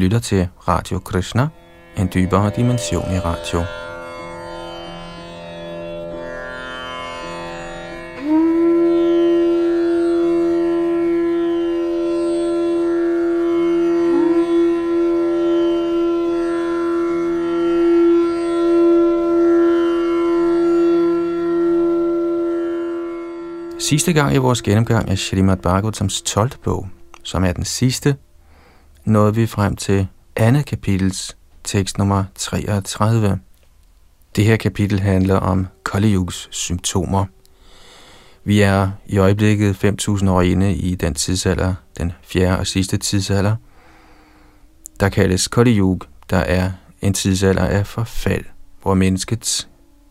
lytter til Radio Krishna, en dybere dimension i radio. Sidste gang i vores gennemgang af Shrimad Bhagavatams 12. bog, som er den sidste, nåede vi frem til andet kapitels tekst nummer 33. Det her kapitel handler om Kali symptomer. Vi er i øjeblikket 5.000 år inde i den tidsalder, den fjerde og sidste tidsalder, der kaldes Kali der er en tidsalder af forfald, hvor mennesket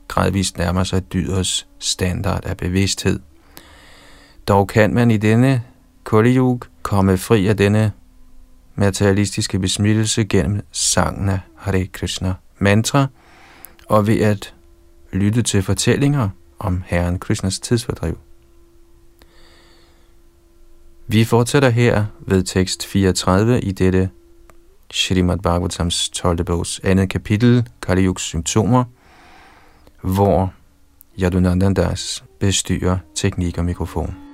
gradvist nærmer sig dyrets standard af bevidsthed. Dog kan man i denne Kali komme fri af denne materialistiske besmittelse gennem sangene Hare Krishna mantra, og ved at lytte til fortællinger om Herren Krishnas tidsfordriv. Vi fortsætter her ved tekst 34 i dette Srimad Bhagavatams 12. bogs andet kapitel, Kali Yugs symptomer, hvor Yadunandandas bestyrer teknik og mikrofon.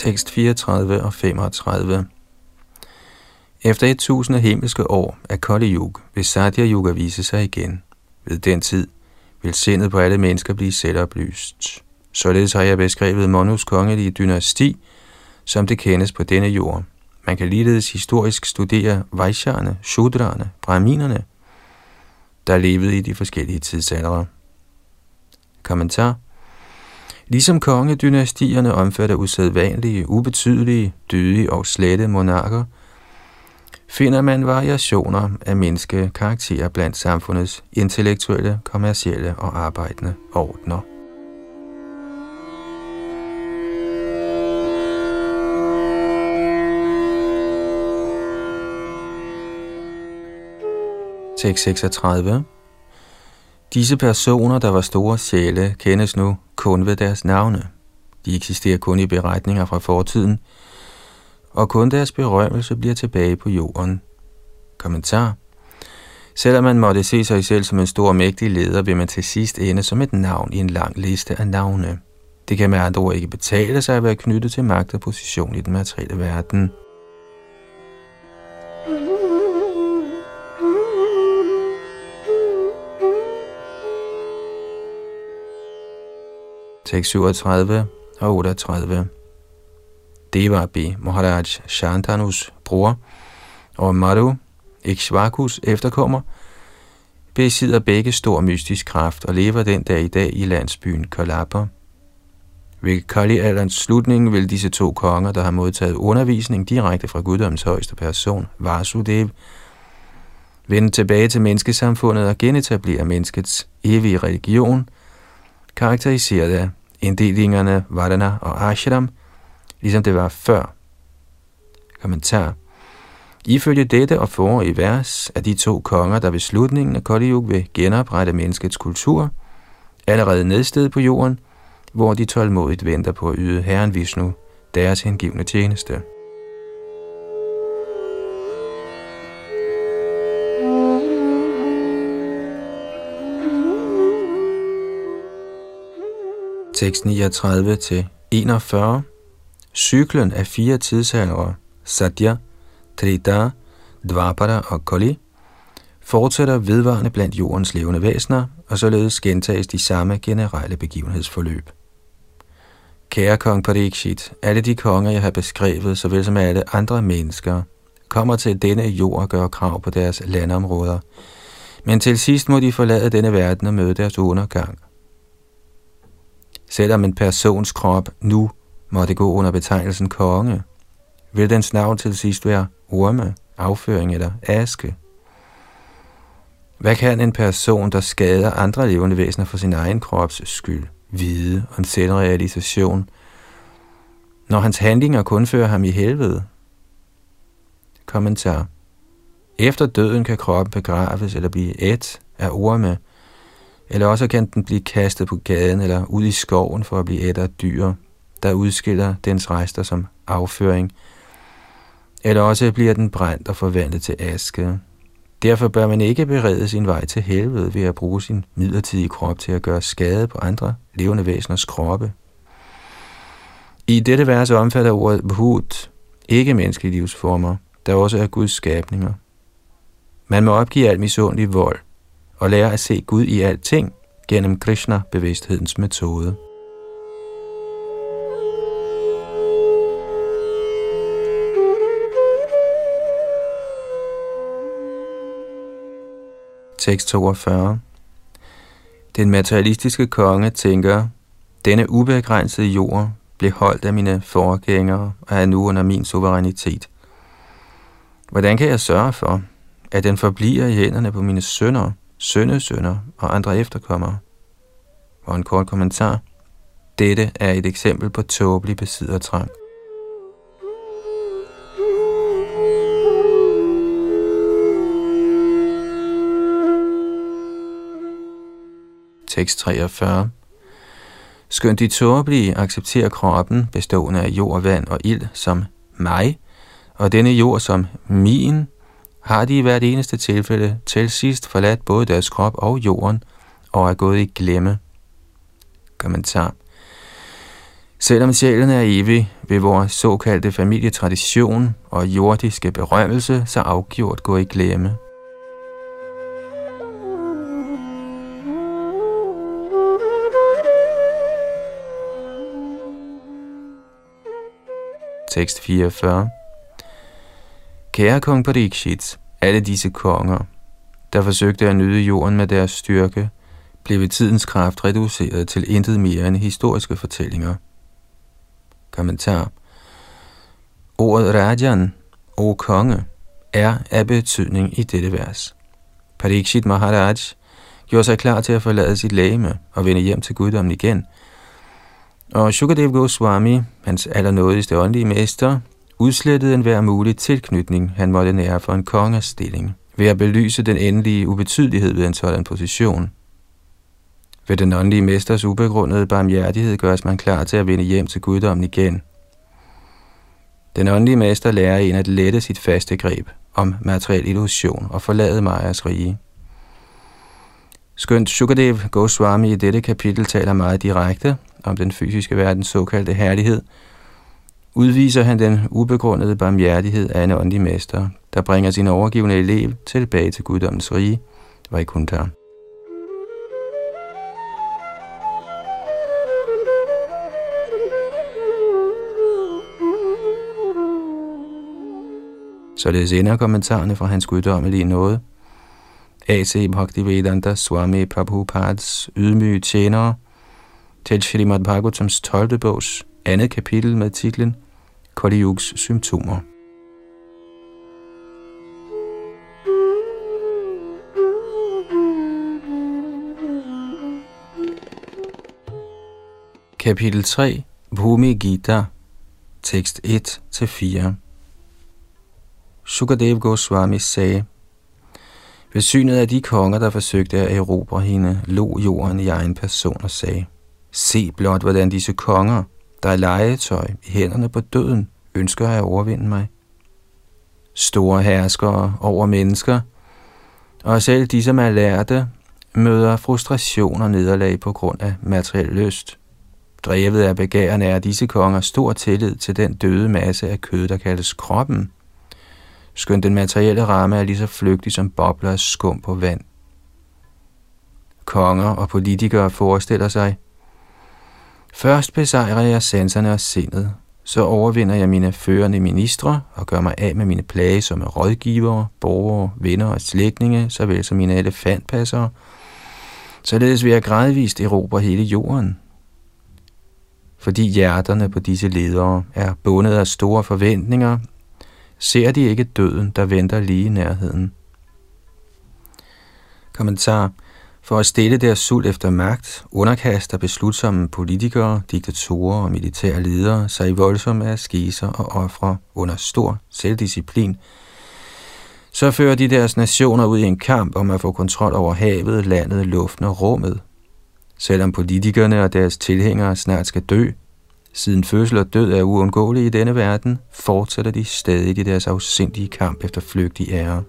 Tekst 34 og 35. Efter et tusinde himmelske år af Kali Yuga vil Satya Yuga vise sig igen. Ved den tid vil sindet på alle mennesker blive selvoplyst. Således har jeg beskrevet Monus kongelige dynasti, som det kendes på denne jord. Man kan ligeledes historisk studere Vaishyane, Shudrane, Brahminerne, der levede i de forskellige tidsaldre. Kommentar Ligesom kongedynastierne omfatter usædvanlige, ubetydelige, dydige og slette monarker, finder man variationer af menneskekarakterer blandt samfundets intellektuelle, kommercielle og arbejdende ordner. Tekst 36 Disse personer, der var store sjæle, kendes nu kun ved deres navne. De eksisterer kun i beretninger fra fortiden, og kun deres berømmelse bliver tilbage på jorden. Kommentar Selvom man måtte se sig selv som en stor og mægtig leder, vil man til sidst ende som et navn i en lang liste af navne. Det kan med andre ord ikke betale sig at være knyttet til magt og position i den materielle verden. Tekst 37 og 38. Devabi Maharaj Shantanus bror og Madhu Ikshvakus efterkommer besidder begge stor mystisk kraft og lever den dag i dag i landsbyen Kalapa. Ved Kali-alderens slutning vil disse to konger, der har modtaget undervisning direkte fra guddoms højeste person, Vasudev, vende tilbage til menneskesamfundet og genetablere menneskets evige religion, karakteriseret af inddelingerne Vardana og Ashram, ligesom det var før. Kommentar. Ifølge dette og forrige vers er de to konger, der ved slutningen af Kali Yuga vil genoprette menneskets kultur, allerede nedsted på jorden, hvor de tålmodigt venter på at yde Herren Vishnu deres hengivne tjeneste. Tekst 39 til 41. Cyklen af fire tidsalder, Satya, Trita, Dvapara og Kali, fortsætter vedvarende blandt jordens levende væsener, og således gentages de samme generelle begivenhedsforløb. Kære kong Parikshit, alle de konger, jeg har beskrevet, såvel som alle andre mennesker, kommer til denne jord og gør krav på deres landområder, men til sidst må de forlade denne verden og møde deres undergang – Selvom en persons krop nu måtte gå under betegnelsen konge, vil dens navn til sidst være orme, afføring eller aske. Hvad kan en person, der skader andre levende væsener for sin egen krops skyld, vide om selvrealisation, når hans handlinger kun fører ham i helvede? Kommentar. Efter døden kan kroppen begraves eller blive et af orme, eller også kan den blive kastet på gaden eller ud i skoven for at blive ædt af dyr, der udskiller dens rester som afføring, eller også bliver den brændt og forvandlet til aske. Derfor bør man ikke berede sin vej til helvede ved at bruge sin midlertidige krop til at gøre skade på andre levende væseners kroppe. I dette vers omfatter ordet bhut ikke menneskelige livsformer, der også er Guds skabninger. Man må opgive al misundelig vold og lære at se Gud i alting gennem Krishna-bevidsthedens metode. Tekst 42 Den materialistiske konge tænker, denne ubegrænsede jord blev holdt af mine forgængere og er nu under min suverænitet. Hvordan kan jeg sørge for, at den forbliver i hænderne på mine sønner, sønnesønner og andre efterkommere? Og en kort kommentar. Dette er et eksempel på tåbelig besiddertrang. Tekst 43 Skønt de tåbelige accepterer kroppen bestående af jord, vand og ild som mig, og denne jord som min, har de i hvert eneste tilfælde til sidst forladt både deres krop og jorden og er gået i glemme. Kommentar. Selvom sjælen er evig, vil vores såkaldte familietradition og jordiske berømmelse så afgjort gå i glemme. Tekst 44 Kære kong Parikshit, alle disse konger, der forsøgte at nyde jorden med deres styrke, blev ved tidens kraft reduceret til intet mere end historiske fortællinger. Kommentar Ordet Rajan, o konge, er af betydning i dette vers. Parikshit Maharaj gjorde sig klar til at forlade sit lægeme og vende hjem til guddommen igen – og Shukadev Goswami, hans allernådigste åndelige mester, udslettede enhver mulig tilknytning, han måtte nære for en konges stilling, ved at belyse den endelige ubetydelighed ved en sådan position. Ved den åndelige mesters ubegrundede barmhjertighed gøres man klar til at vende hjem til guddommen igen. Den åndelige mester lærer en at lette sit faste greb om materiel illusion og forlade Majas rige. Skønt Shukadev Goswami i dette kapitel taler meget direkte om den fysiske verdens såkaldte herlighed, udviser han den ubegrundede barmhjertighed af en åndelig mester, der bringer sin overgivende elev tilbage til guddommens rige, Vaikuntha. Således ender kommentarerne fra hans guddommelige nåde. A.C. Bhaktivedanta Swami Prabhupads ydmyge tjenere – til Srimad Bhagavatams 12. bogs andet kapitel med titlen Kali Yugs symptomer. Kapitel 3 Bhumi Gita. Tekst 1-4 Sukadev Goswami sagde, ved synet af de konger, der forsøgte at erobre hende, lå jorden i egen person og sagde, Se blot, hvordan disse konger, der er legetøj i hænderne på døden, ønsker at overvinde mig. Store herskere over mennesker, og selv de, som er lærte, møder frustration og nederlag på grund af materiel lyst. Drevet af begærerne er disse konger stor tillid til den døde masse af kød, der kaldes kroppen. Skønt den materielle ramme er lige så flygtig som bobler af skum på vand. Konger og politikere forestiller sig, Først besejrer jeg sanserne og sindet, så overvinder jeg mine førende ministre og gør mig af med mine plagsomme rådgivere, borgere, venner og slægtninge, såvel som mine elefantpassere. Således vil jeg gradvist erobre hele jorden. Fordi hjerterne på disse ledere er bundet af store forventninger, ser de ikke døden, der venter lige i nærheden. Kommentar for at stille deres sult efter magt, underkaster beslutsomme politikere, diktatorer og militære ledere sig i voldsomme askeser og ofre under stor selvdisciplin. Så fører de deres nationer ud i en kamp om at få kontrol over havet, landet, luften og rummet. Selvom politikerne og deres tilhængere snart skal dø, siden fødsel og død er uundgåelige i denne verden, fortsætter de stadig i deres afsindige kamp efter flygtig ære.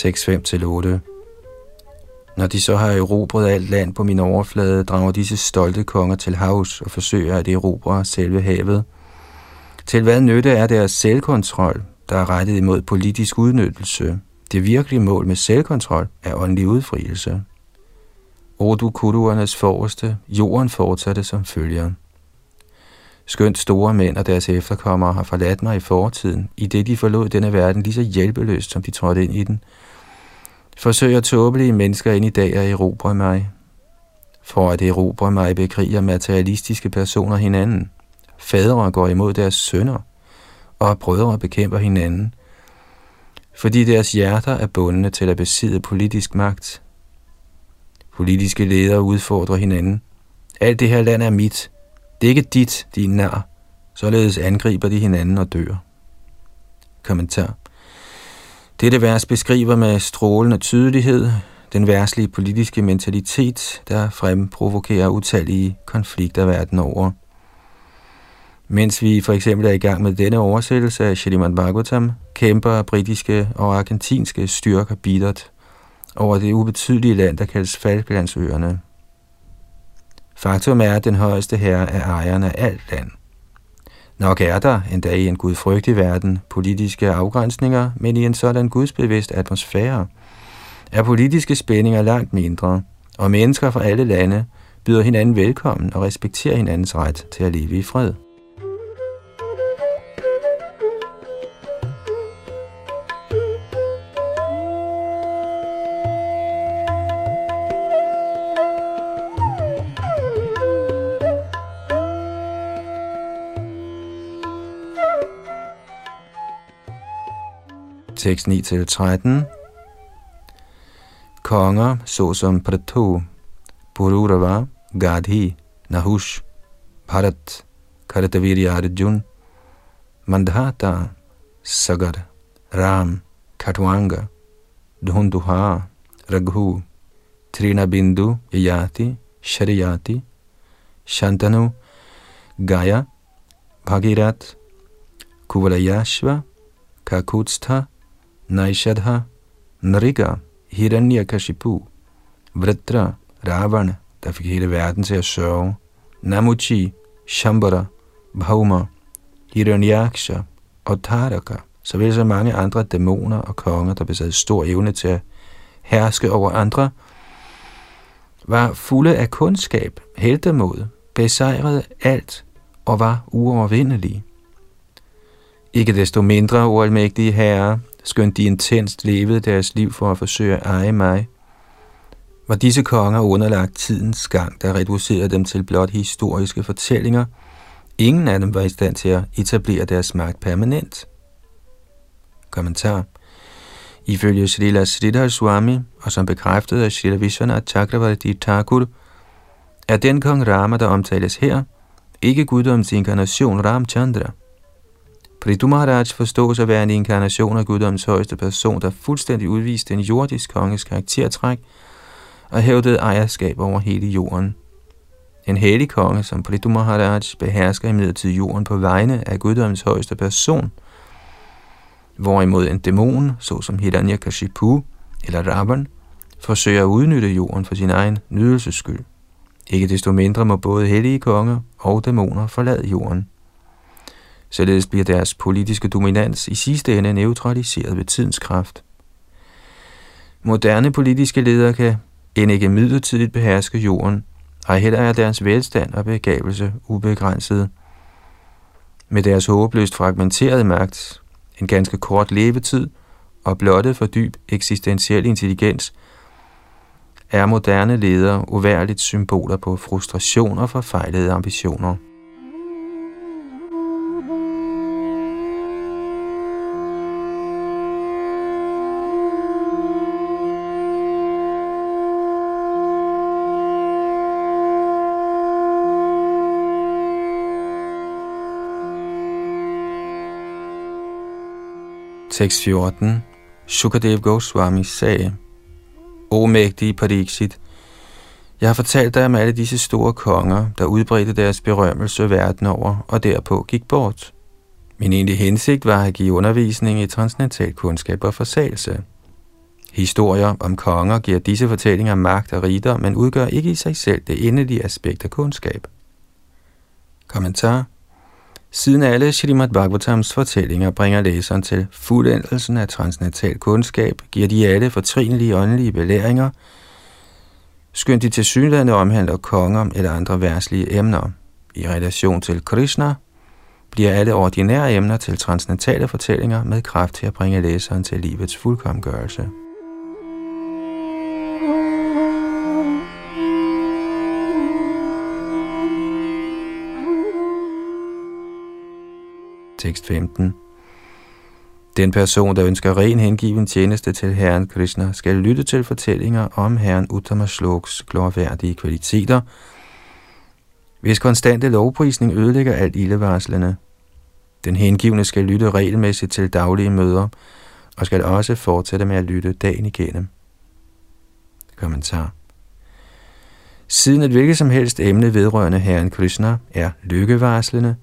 Tekst 5-8. Når de så har erobret alt land på min overflade, drager disse stolte konger til havs og forsøger at erobre selve havet. Til hvad nytte er deres selvkontrol, der er rettet imod politisk udnyttelse? Det virkelige mål med selvkontrol er åndelig udfrielse. Ordu kuruernes forreste, jorden fortsatte som følger. Skønt store mænd og deres efterkommere har forladt mig i fortiden, i det de forlod denne verden lige så hjælpeløst, som de trådte ind i den, forsøger tåbelige mennesker ind i dag at erobre mig. For at erobre mig bekriger materialistiske personer hinanden. Fædre går imod deres sønner, og brødre bekæmper hinanden, fordi deres hjerter er bundne til at besidde politisk magt. Politiske ledere udfordrer hinanden. Alt det her land er mit. Det er ikke dit, din nar. Således angriber de hinanden og dør. Kommentar. Dette vers beskriver med strålende tydelighed den værslige politiske mentalitet, der fremprovokerer utallige konflikter verden over. Mens vi for eksempel er i gang med denne oversættelse af Shrimad Bhagavatam, kæmper britiske og argentinske styrker bittert over det ubetydelige land, der kaldes Falklandsøerne. Faktum er, at den højeste herre er ejeren af alt land. Nok er der endda i en gudfrygtig verden politiske afgrænsninger, men i en sådan gudsbevidst atmosfære er politiske spændinger langt mindre, og mennesker fra alle lande byder hinanden velkommen og respekterer hinandens ret til at leve i fred. 6, 9-13. Konger såsom Prathu, Pururava, Gadhi, Nahush, Bharat, Karatavirya Arjun, Mandhata, Sagar, Ram, Katwanga, Dhunduha, Raghu, Trinabindu, Yayati, Shariyati, Shantanu, Gaya, Bhagirat, Kuvalayashva, Kakutstha, Naishadha, Nriga, Hiranyakashipu, Vritra, Ravana, der fik hele verden til at sørge, Namuchi, Shambara, Bhauma, Hiranyaksha og Taraka, såvel som mange andre dæmoner og konger, der besad stor evne til at herske over andre, var fulde af kundskab, heldemod, besejrede alt og var uovervindelige. Ikke desto mindre, ualmægtige herre, skønt de intenst levede deres liv for at forsøge at eje mig, var disse konger underlagt tidens gang, der reducerede dem til blot historiske fortællinger. Ingen af dem var i stand til at etablere deres magt permanent. Kommentar Ifølge Srila Sridhar Swami, og som bekræftet af Srila Vishwanath Chakravarti Thakur, er den kong Rama, der omtales her, ikke guddoms inkarnation Ramchandra. Prithu Maharaj forstås at være en inkarnation af guddoms højeste person, der fuldstændig udviste en jordisk konges karaktertræk og hævdede ejerskab over hele jorden. En hellig konge som Prithu Maharaj behersker imidlertid jorden på vegne af guddoms højeste person, hvorimod en dæmon, såsom Hiranyakashipu eller Ravan, forsøger at udnytte jorden for sin egen nydelses skyld. Ikke desto mindre må både hellige konger og dæmoner forlade jorden. Således bliver deres politiske dominans i sidste ende neutraliseret ved tidens kraft. Moderne politiske ledere kan end ikke midlertidigt beherske jorden, og heller er deres velstand og begavelse ubegrænset. Med deres håbløst fragmenterede magt, en ganske kort levetid og blottet for dyb eksistentiel intelligens, er moderne ledere uværligt symboler på frustration og forfejlede ambitioner. Tekst 14. Shukadev Goswami sagde, O mægtige Pariksit, jeg har fortalt dig om alle disse store konger, der udbredte deres berømmelse verden over og derpå gik bort. Min egentlige hensigt var at give undervisning i transcendental kundskab og forsagelse. Historier om konger giver disse fortællinger magt og rigdom, men udgør ikke i sig selv det endelige aspekt af kundskab. Kommentar Siden alle Srimad Bhagavatams fortællinger bringer læseren til fuldendelsen af transnatal kundskab, giver de alle fortrinlige åndelige belæringer, skønt de til synligheden omhandler konger eller andre værslige emner. I relation til Krishna bliver alle ordinære emner til transnatale fortællinger med kraft til at bringe læseren til livets fuldkomgørelse. Tekst 15 Den person, der ønsker ren hengiven tjeneste til Herren Krishna, skal lytte til fortællinger om Herren Uttama Shloks glorværdige kvaliteter, hvis konstante lovprisning ødelægger alt ildevarslende. Den hengivne skal lytte regelmæssigt til daglige møder, og skal også fortsætte med at lytte dagen igennem. Kommentar Siden et hvilket som helst emne vedrørende Herren Krishna er lykkevarslende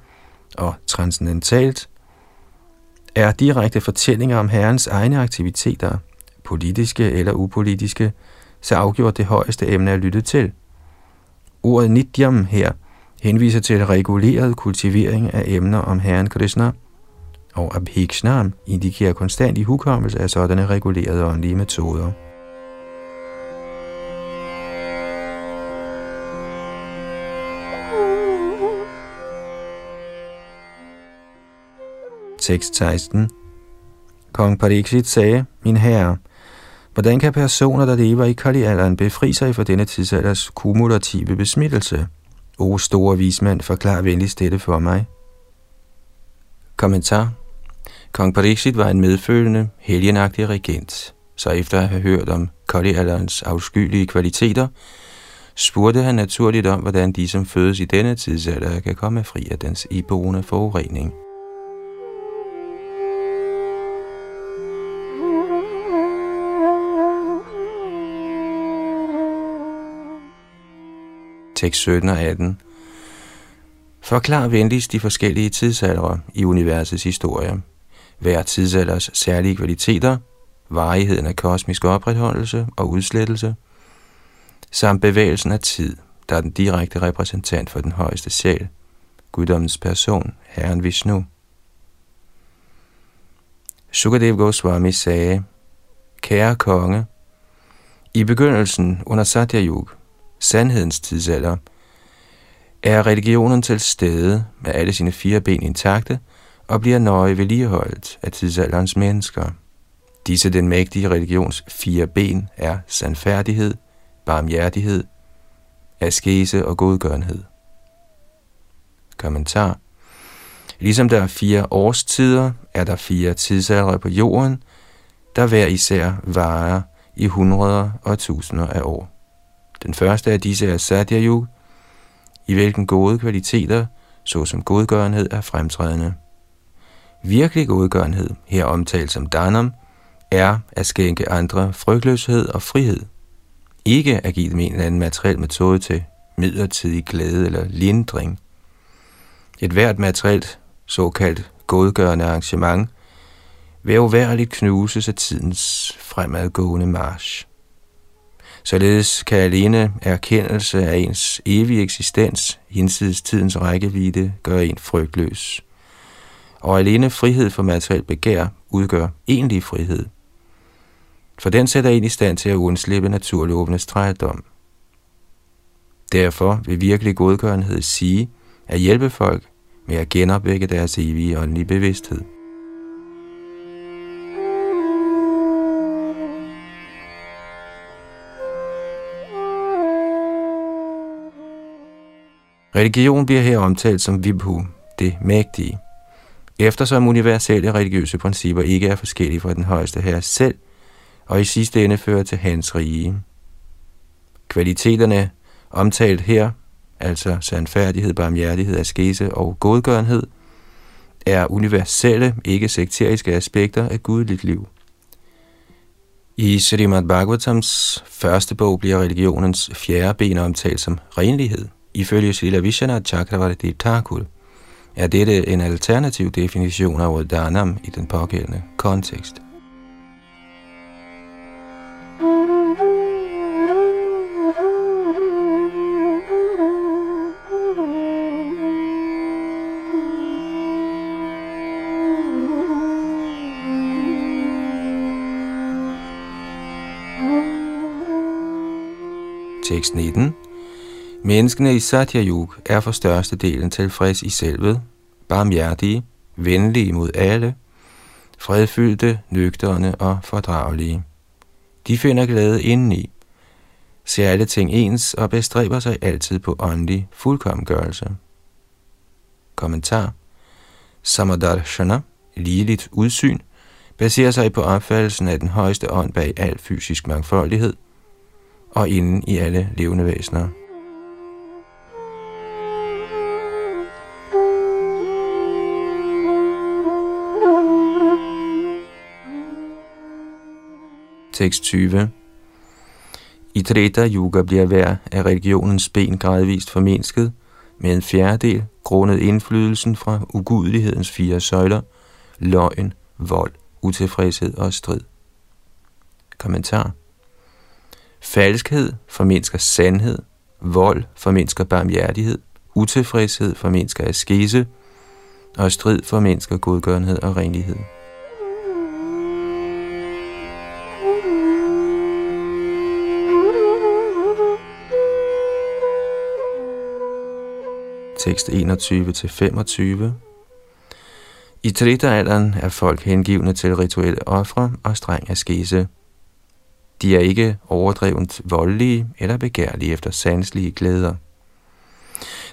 og transcendentalt, er direkte fortællinger om Herrens egne aktiviteter, politiske eller upolitiske, så afgjort det højeste emne at lytte til. Ordet nityam her henviser til reguleret kultivering af emner om Herren Krishna, og abhikshnam indikerer konstant i hukommelse af sådanne regulerede åndelige metoder. Tekst 16 Kong Pariksit sagde, Min herre, hvordan kan personer, der lever i Kali-alderen, befri sig for denne tidsalders kumulative besmittelse? O store vismand, forklar venligst dette for mig. Kommentar Kong Pariksit var en medfølende, helgenagtig regent, så efter at have hørt om Kali-alderens afskyelige kvaliteter, spurgte han naturligt om, hvordan de, som fødes i denne tidsalder, kan komme fri af dens iboende forurening. Tekst 17 og 18. Forklar venligst de forskellige tidsalder i universets historie. Hver tidsalders særlige kvaliteter, varigheden af kosmisk opretholdelse og udslettelse, samt bevægelsen af tid, der er den direkte repræsentant for den højeste sjæl, guddommens person, Herren Vishnu. Sukadev Goswami sagde, Kære konge, i begyndelsen under Satya Yuga sandhedens tidsalder, er religionen til stede med alle sine fire ben intakte og bliver nøje vedligeholdt af tidsalderens mennesker. Disse den mægtige religions fire ben er sandfærdighed, barmhjertighed, askese og godgørenhed. Kommentar Ligesom der er fire årstider, er der fire tidsalder på jorden, der hver især varer i hundreder og tusinder af år. Den første af disse er Satya Yuga, i hvilken gode kvaliteter, såsom godgørenhed, er fremtrædende. Virkelig godgørenhed, her omtalt som danam, er at skænke andre frygtløshed og frihed. Ikke at give dem en eller anden materiel metode til midlertidig glæde eller lindring. Et hvert materielt, såkaldt godgørende arrangement, vil uværligt knuses af tidens fremadgående march. Således kan alene erkendelse af ens evige eksistens, hinsides tidens rækkevidde, gøre en frygtløs. Og alene frihed for materiel begær udgør egentlig frihed. For den sætter en i stand til at undslippe naturlovens trædom. Derfor vil virkelig godgørenhed sige at hjælpe folk med at genopvække deres evige åndelige bevidsthed. Religion bliver her omtalt som vibhu, det mægtige. Eftersom universelle religiøse principper ikke er forskellige fra den højeste herre selv, og i sidste ende fører til hans rige. Kvaliteterne omtalt her, altså sandfærdighed, barmhjertighed, askese og godgørenhed, er universelle, ikke sekteriske aspekter af gudeligt liv. I Srimad Bhagavatams første bog bliver religionens fjerde ben omtalt som renlighed. Ifølge Srila Vishwanath Chakravarti Thakur er dette en alternativ definition af ordet dhanam i den pågældende kontekst. Tekst 19. Menneskene i Satya Yug er for største delen tilfreds i selvet, barmhjertige, venlige mod alle, fredfyldte, nøgterne og fordragelige. De finder glæde indeni, ser alle ting ens og bestræber sig altid på åndelig fuldkommengørelse. Kommentar Samadarshana, ligeligt udsyn, baserer sig på opfattelsen af den højeste ånd bag al fysisk mangfoldighed – og inden i alle levende væsener. Tekst 20 I Treta Yuga bliver hver af religionens ben gradvist formindsket, med en fjerdedel grundet indflydelsen fra ugudelighedens fire søjler, løgn, vold, utilfredshed og strid. Kommentar Falskhed formindsker sandhed, vold formindsker barmhjertighed, utilfredshed formindsker askese, og strid formindsker godgørenhed og renlighed. Tekst 21-25 I Trita-alderen er folk hengivne til rituelle ofre og streng askese. De er ikke overdrevent voldelige eller begærlige efter sanselige glæder.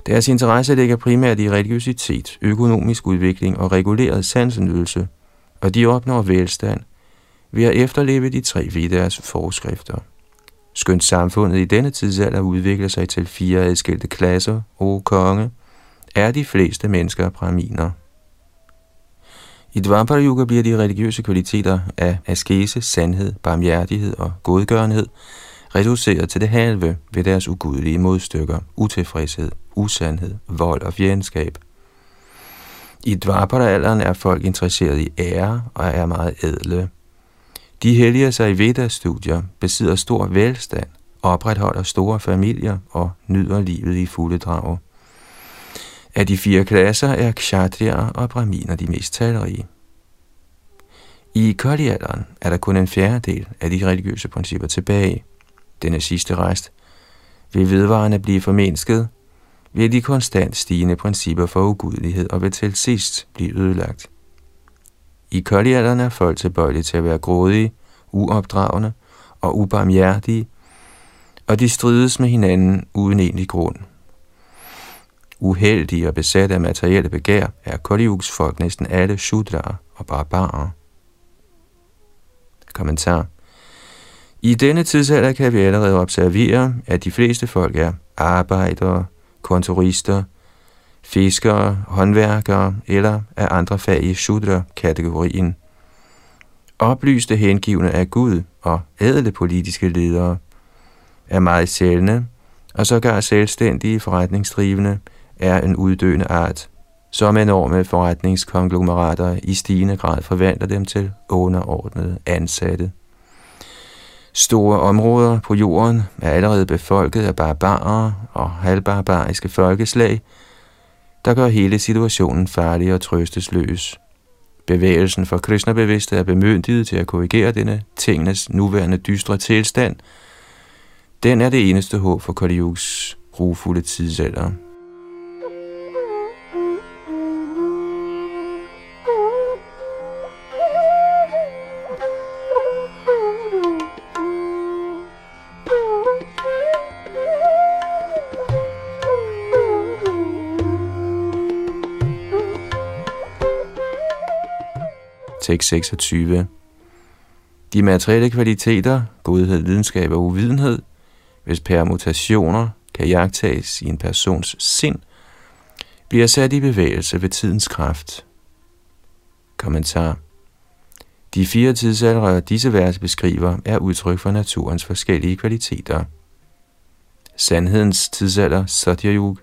Deres interesse ligger primært i religiøsitet, økonomisk udvikling og reguleret sansenydelse, og de opnår velstand ved at efterleve de tre viders forskrifter. Skønt samfundet i denne tidsalder udvikler sig til fire adskilte klasser, o konge, er de fleste mennesker braminer. I Dvapara Yuga bliver de religiøse kvaliteter af askese, sandhed, barmhjertighed og godgørenhed reduceret til det halve ved deres ugudelige modstykker, utilfredshed, usandhed, vold og fjendskab. I Dvapara-alderen er folk interesseret i ære og er meget ædle. De helliger sig i Vedas-studier, besidder stor velstand, opretholder store familier og nyder livet i fulde drag. Af de fire klasser er kshatriya og brahminer de mest talrige. I koldialderen er der kun en fjerdedel af de religiøse principper tilbage. Denne sidste rest vil vedvarende blive formindsket ved de konstant stigende principper for ugudelighed og vil til sidst blive ødelagt. I koldialderen er folk tilbøjelige til at være grådige, uopdragende og ubarmhjertige, og de strides med hinanden uden egentlig grund – uheldige og besatte af materielle begær, er Koliuks folk næsten alle shudraer og barbarer. Kommentar I denne tidsalder kan vi allerede observere, at de fleste folk er arbejdere, kontorister, fiskere, håndværkere eller af andre fag i shudra-kategorien. Oplyste hengivne af Gud og ædle politiske ledere er meget sjældne, og sågar selvstændige forretningsdrivende – er en uddøende art, som enorme forretningskonglomerater i stigende grad forvandler dem til underordnede ansatte. Store områder på jorden er allerede befolket af barbarer og halvbarbariske folkeslag, der gør hele situationen farlig og trøstesløs. Bevægelsen for Krishna-bevidste er bemyndiget til at korrigere denne tingenes nuværende dystre tilstand. Den er det eneste håb for Kaliuks Yugs rufulde tidsalder. Tekst 26. De materielle kvaliteter, godhed, videnskab og uvidenhed, hvis permutationer kan jagtages i en persons sind, bliver sat i bevægelse ved tidens kraft. Kommentar De fire tidsalder, disse vers beskriver, er udtryk for naturens forskellige kvaliteter. Sandhedens tidsalder, Satyayug,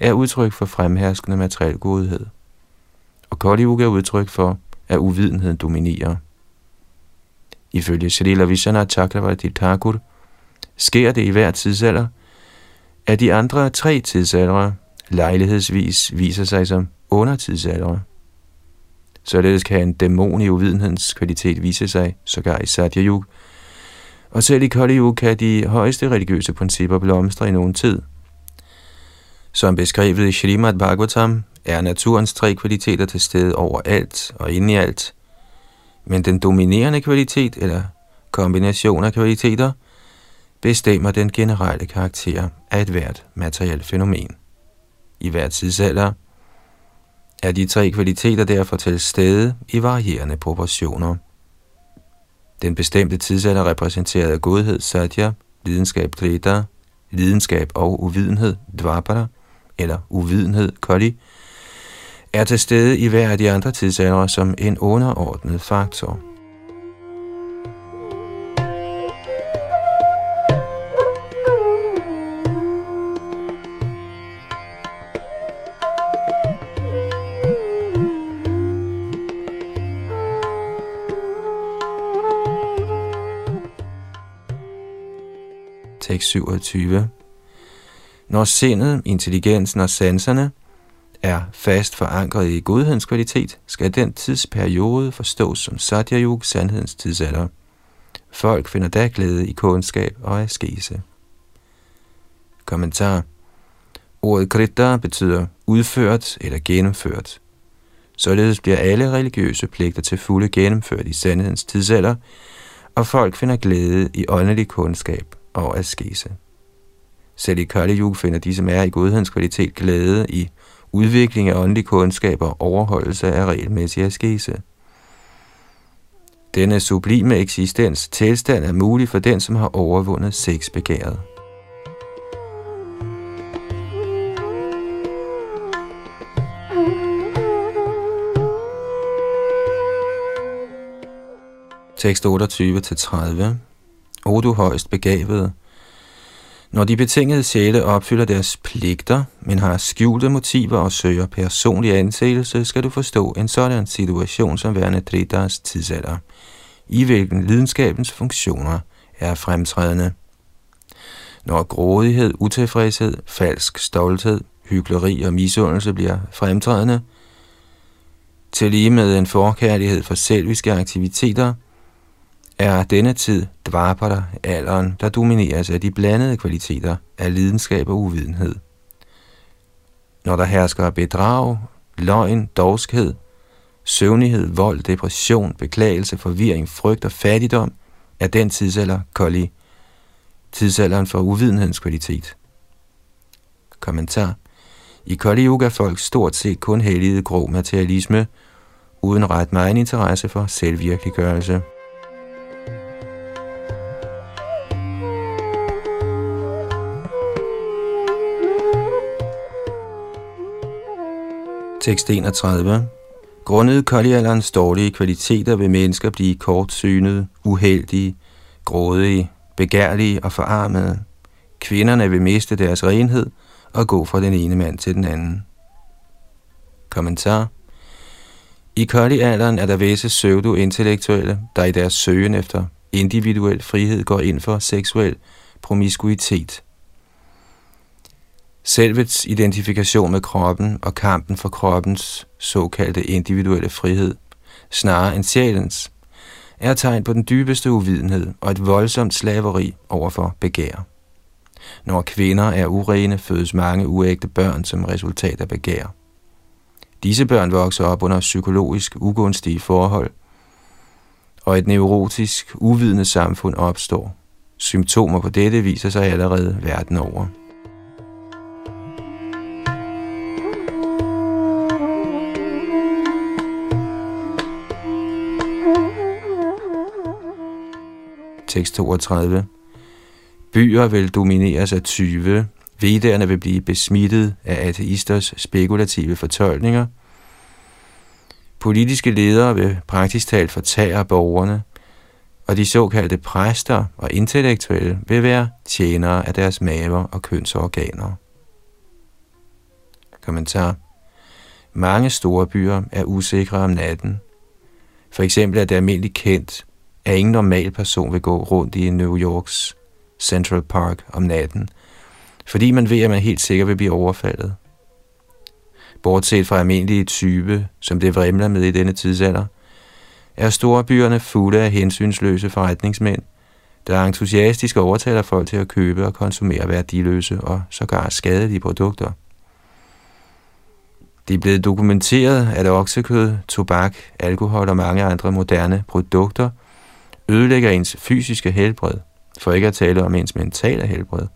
er udtryk for fremherskende materiel godhed. Og Kali Yuga er udtryk for, at uvidenheden dominerer. Ifølge Srila Vishana Chakravarti Thakur sker det i hver tidsalder, at de andre tre tidsaldre lejlighedsvis viser sig som undertidsalder. Således kan en dæmon i uvidenhedens kvalitet vise sig, sågar i Satya Yug, og selv i Kali Yug kan de højeste religiøse principper blomstre i nogen tid. Som beskrevet i Srimad Bhagavatam er naturens tre kvaliteter til stede overalt og inde i alt, men den dominerende kvalitet eller kombination af kvaliteter bestemmer den generelle karakter af et hvert materielt fænomen. I hver tidsalder er de tre kvaliteter derfor til stede i varierende proportioner. Den bestemte tidsalder repræsenteret af godhed, satya, lidenskab, trita, lidenskab og uvidenhed, dvapara, eller uvidenhed, kali, er til stede i hver af de andre tidsalder som en underordnet faktor. Tekst 27. Når sindet, intelligensen og sanserne er fast forankret i godhedens kvalitet, skal den tidsperiode forstås som Satya sandhedens tidsalder. Folk finder da glæde i kundskab og askese. Kommentar Ordet krita betyder udført eller gennemført. Således bliver alle religiøse pligter til fulde gennemført i sandhedens tidsalder, og folk finder glæde i åndelig kundskab og askese. Selv i Kali Yuga finder de, som er i godhedens kvalitet, glæde i udvikling af åndelig kundskab og overholdelse af regelmæssig askese. Denne sublime eksistens tilstand er mulig for den, som har overvundet sexbegæret. Tekst 28-30 O du højst begavede, når de betingede sjæle opfylder deres pligter, men har skjulte motiver og søger personlig anseelse, skal du forstå en sådan situation som værende Tritas tidsalder, i hvilken lidenskabens funktioner er fremtrædende. Når grådighed, utilfredshed, falsk stolthed, hykleri og misundelse bliver fremtrædende, til lige med en forkærlighed for selviske aktiviteter – er denne tid dvarpada alderen, der domineres af de blandede kvaliteter af lidenskab og uvidenhed. Når der hersker bedrag, løgn, dovskhed, søvnighed, vold, depression, beklagelse, forvirring, frygt og fattigdom, er den tidsalder kolli, tidsalderen for uvidenhedens kvalitet. Kommentar I Kali Yuga folk stort set kun helligede grå materialisme, uden ret meget interesse for selvvirkeliggørelse. Tekst 31. Grundet koldialderens dårlige kvaliteter vil mennesker blive kortsynede, uheldige, grådige, begærlige og forarmede. Kvinderne vil miste deres renhed og gå fra den ene mand til den anden. Kommentar I koldialderen er der visse pseudo-intellektuelle, der i deres søgen efter individuel frihed går ind for seksuel promiskuitet – Selvets identifikation med kroppen og kampen for kroppens såkaldte individuelle frihed, snarere end sjælens, er tegn på den dybeste uvidenhed og et voldsomt slaveri overfor begær. Når kvinder er urene, fødes mange uægte børn som resultat af begær. Disse børn vokser op under psykologisk ugunstige forhold, og et neurotisk, uvidende samfund opstår. Symptomer på dette viser sig allerede verden over. Tekst 32. Byer vil domineres af tyve, vedderne vil blive besmittet af ateisters spekulative fortolkninger, Politiske ledere vil praktisk talt fortære borgerne, og de såkaldte præster og intellektuelle vil være tjenere af deres maver og kønsorganer. Kommentar Mange store byer er usikre om natten. For eksempel er det almindeligt kendt, at ingen normal person vil gå rundt i New Yorks Central Park om natten, fordi man ved, at man helt sikkert vil blive overfaldet. Bortset fra almindelige type, som det vrimler med i denne tidsalder, er store byerne fulde af hensynsløse forretningsmænd, der entusiastisk overtaler folk til at købe og konsumere værdiløse og sågar skadelige produkter. Det er blevet dokumenteret, at oksekød, tobak, alkohol og mange andre moderne produkter ødelægger ens fysiske helbred, for ikke at tale om ens mentale helbred.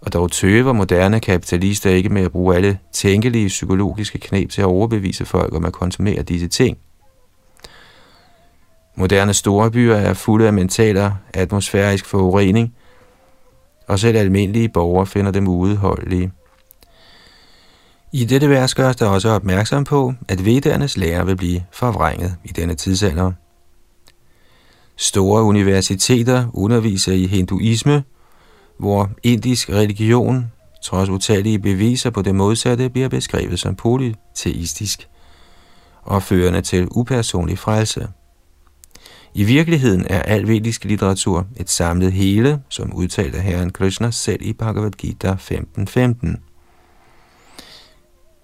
Og dog tøver moderne kapitalister ikke med at bruge alle tænkelige psykologiske knep til at overbevise folk om at konsumere disse ting. Moderne store byer er fulde af mentaler, atmosfærisk forurening, og selv almindelige borgere finder dem uudholdelige. I dette vers gøres der også opmærksom på, at vedernes lære vil blive forvrænget i denne tidsalder. Store universiteter underviser i hinduisme, hvor indisk religion, trods utallige beviser på det modsatte, bliver beskrevet som polyteistisk og førende til upersonlig frelse. I virkeligheden er al vedisk litteratur et samlet hele, som udtalte herren Krishna selv i Bhagavad Gita 15.15.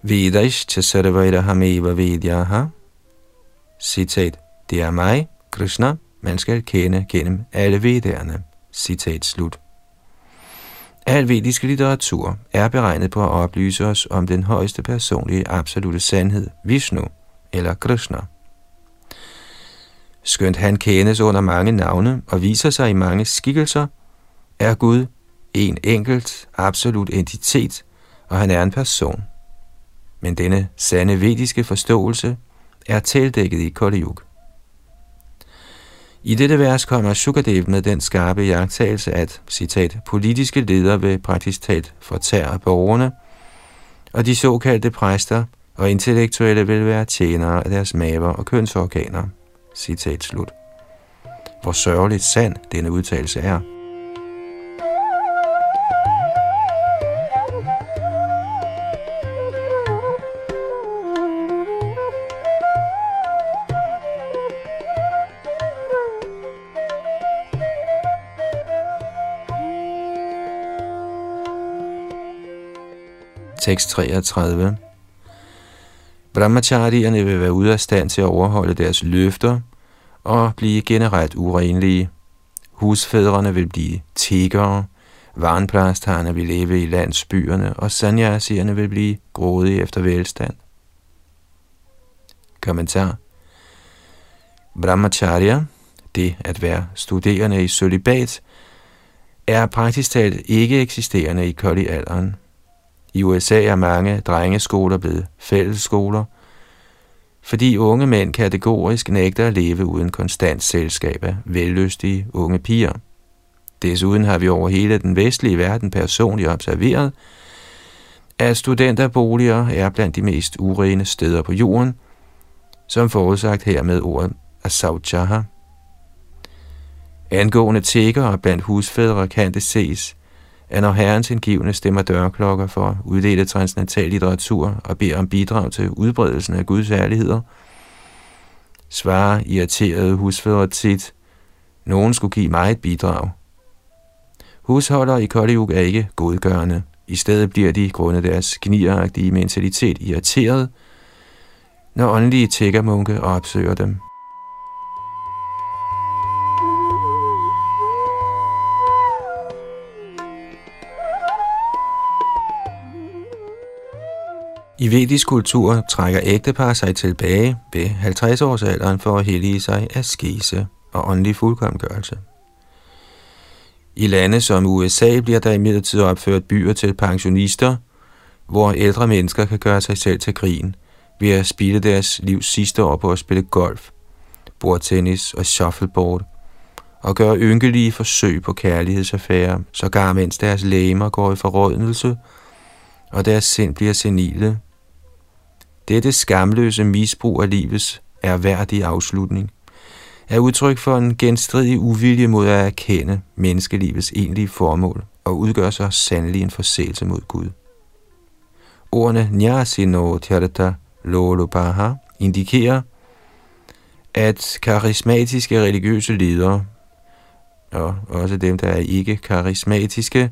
Vedaish Chasarvaira Hameva Vedyaha Citat, det er mig, Krishna, man skal kende gennem alle vederne. Citat slut. Al vedisk litteratur er beregnet på at oplyse os om den højeste personlige absolute sandhed, Vishnu eller Krishna. Skønt han kendes under mange navne og viser sig i mange skikkelser, er Gud en enkelt, absolut entitet, og han er en person. Men denne sande vediske forståelse er tildækket i Kali Yuga. I dette vers kommer Sukadev med den skarpe jagttagelse, at, citat, politiske ledere vil praktisk talt fortære borgerne, og de såkaldte præster og intellektuelle vil være tjenere af deres maver og kønsorganer. Citat slut. Hvor sørgeligt sand denne udtalelse er. Tekst 33. Brahmacharierne vil være ude af stand til at overholde deres løfter og blive generelt urenlige. Husfædrene vil blive tiggere, varnplastarerne vil leve i landsbyerne, og sanyasierne vil blive grådige efter velstand. Kommentar Brahmacharya, det at være studerende i sølibat, er praktisk talt ikke eksisterende i Kali-alderen. I USA er mange drengeskoler blevet fællesskoler, fordi unge mænd kategorisk nægter at leve uden konstant selskab af vellystige unge piger. Desuden har vi over hele den vestlige verden personligt observeret, at studenterboliger er blandt de mest urene steder på jorden, som forudsagt her med ordet Asauchaha. Angående tækker blandt husfædre kan det ses, at når herrens indgivende stemmer dørklokker for at uddele transcendental litteratur og beder om bidrag til udbredelsen af Guds ærligheder, svarer irriterede husfædre tit, nogen skulle give mig et bidrag. Husholder i Koldehug er ikke godgørende. I stedet bliver de, grundet deres gnieragtige mentalitet, irriteret, når åndelige tækkermunke opsøger dem. I vedisk kultur trækker ægtepar sig tilbage ved 50-årsalderen for at hellige sig af skese og åndelig fuldkomgørelse. I lande som USA bliver der imidlertid opført byer til pensionister, hvor ældre mennesker kan gøre sig selv til grin ved at spille deres livs sidste år på at spille golf, bordtennis og shuffleboard, og gøre ynkelige forsøg på kærlighedsaffærer, sågar mens deres læmer går i forrådnelse, og deres sind bliver senile Dette skamløse misbrug af livets erhverdige afslutning er udtryk for en genstridig uvilje mod at erkende menneskelivets egentlige formål og udgør så sandelig en forseelse mod Gud. Ordene Nyasino lolo Lolopaha indikerer, at karismatiske religiøse ledere, og også dem, der er ikke karismatiske,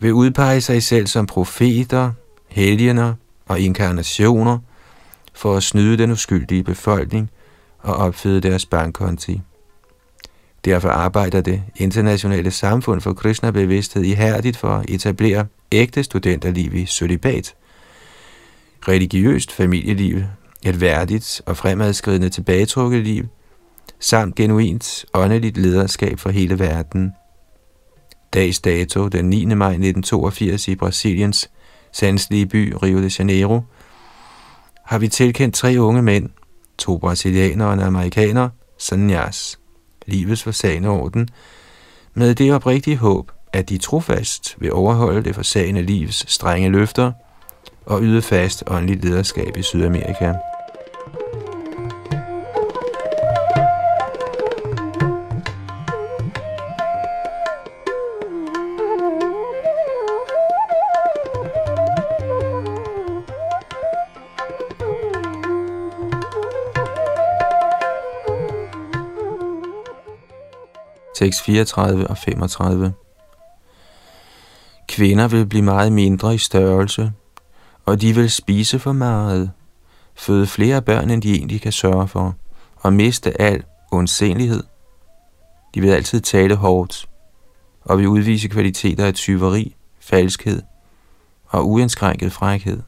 vil udpege sig selv som profeter, helgener og inkarnationer for at snyde den uskyldige befolkning og opfylde deres bankkonti. Derfor arbejder det internationale samfund for Krishna-bevidsthed ihærdigt for at etablere ægte studenterliv i sølibat, religiøst familieliv, et værdigt og fremadskridende tilbagetrukket liv, samt genuint åndeligt lederskab for hele verden. Dags dato, den 9. maj 1982 i Brasiliens sandslige by Rio de Janeiro, har vi tilkendt tre unge mænd, to brasilianere og en amerikaner, sanyas, livets forsagende orden, med det oprigtige håb, at de trofast vil overholde det forsagende livs strenge løfter og yde fast åndeligt lederskab i Sydamerika. Tekst 34 og 35. Kvinder vil blive meget mindre i størrelse, og de vil spise for meget, føde flere børn, end de egentlig kan sørge for, og miste al ondsenlighed. De vil altid tale hårdt, og vil udvise kvaliteter af tyveri, falskhed og uindskrænket frækhed.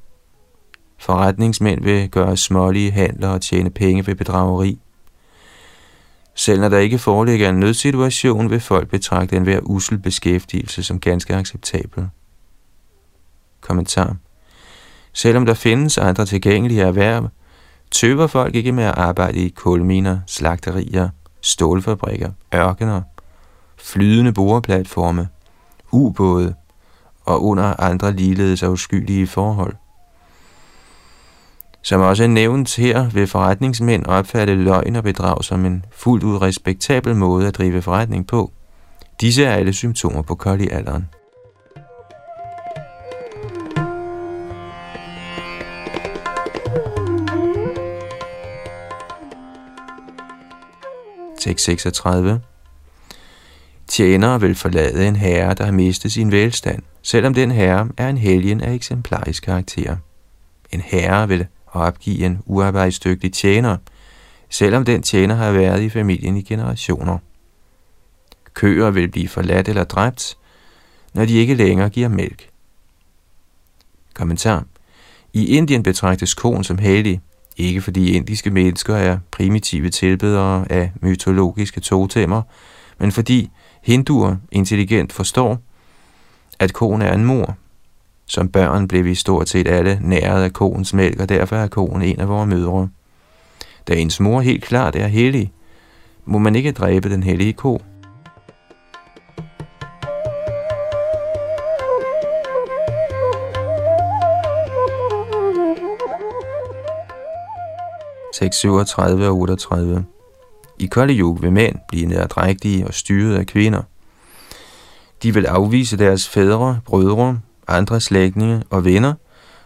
Forretningsmænd vil gøre smålige handler og tjene penge ved bedrageri. Selv når der ikke foreligger en nødsituation, vil folk betragte enhver usel beskæftigelse som ganske acceptabel. Kommentar. Selvom der findes andre tilgængelige erhverv, tøver folk ikke med at arbejde i kulminer, slagterier, stålfabrikker, ørkener, flydende boreplatforme, ubåde og under andre ligeledes afskyelige forhold. Som også er nævnt her, vil forretningsmænd opfatte løgn og bedrag som en fuldt ud respektabel måde at drive forretning på. Disse er alle symptomer på kold i alderen. Tekst 36 Tjenere vil forlade en herre, der har mistet sin velstand, selvom den herre er en helgen af eksemplarisk karakter. En herre vil og opgive en uarbejdsdygtig tjener, selvom den tjener har været i familien i generationer. Køer vil blive forladt eller dræbt, når de ikke længere giver mælk. Kommentar. I Indien betragtes konen som hellig, ikke fordi indiske mennesker er primitive tilbedere af mytologiske totemmer, men fordi hinduer intelligent forstår, at konen er en mor, som børn blev vi stort set alle næret af koens mælk, og derfor er koen en af vores mødre. Da ens mor helt klart er hellig, må man ikke dræbe den hellige ko. Tekst 37 og 38 I Kali vil mænd blive nærdrægtige og styret af kvinder. De vil afvise deres fædre, brødre, andre slægtninge og venner,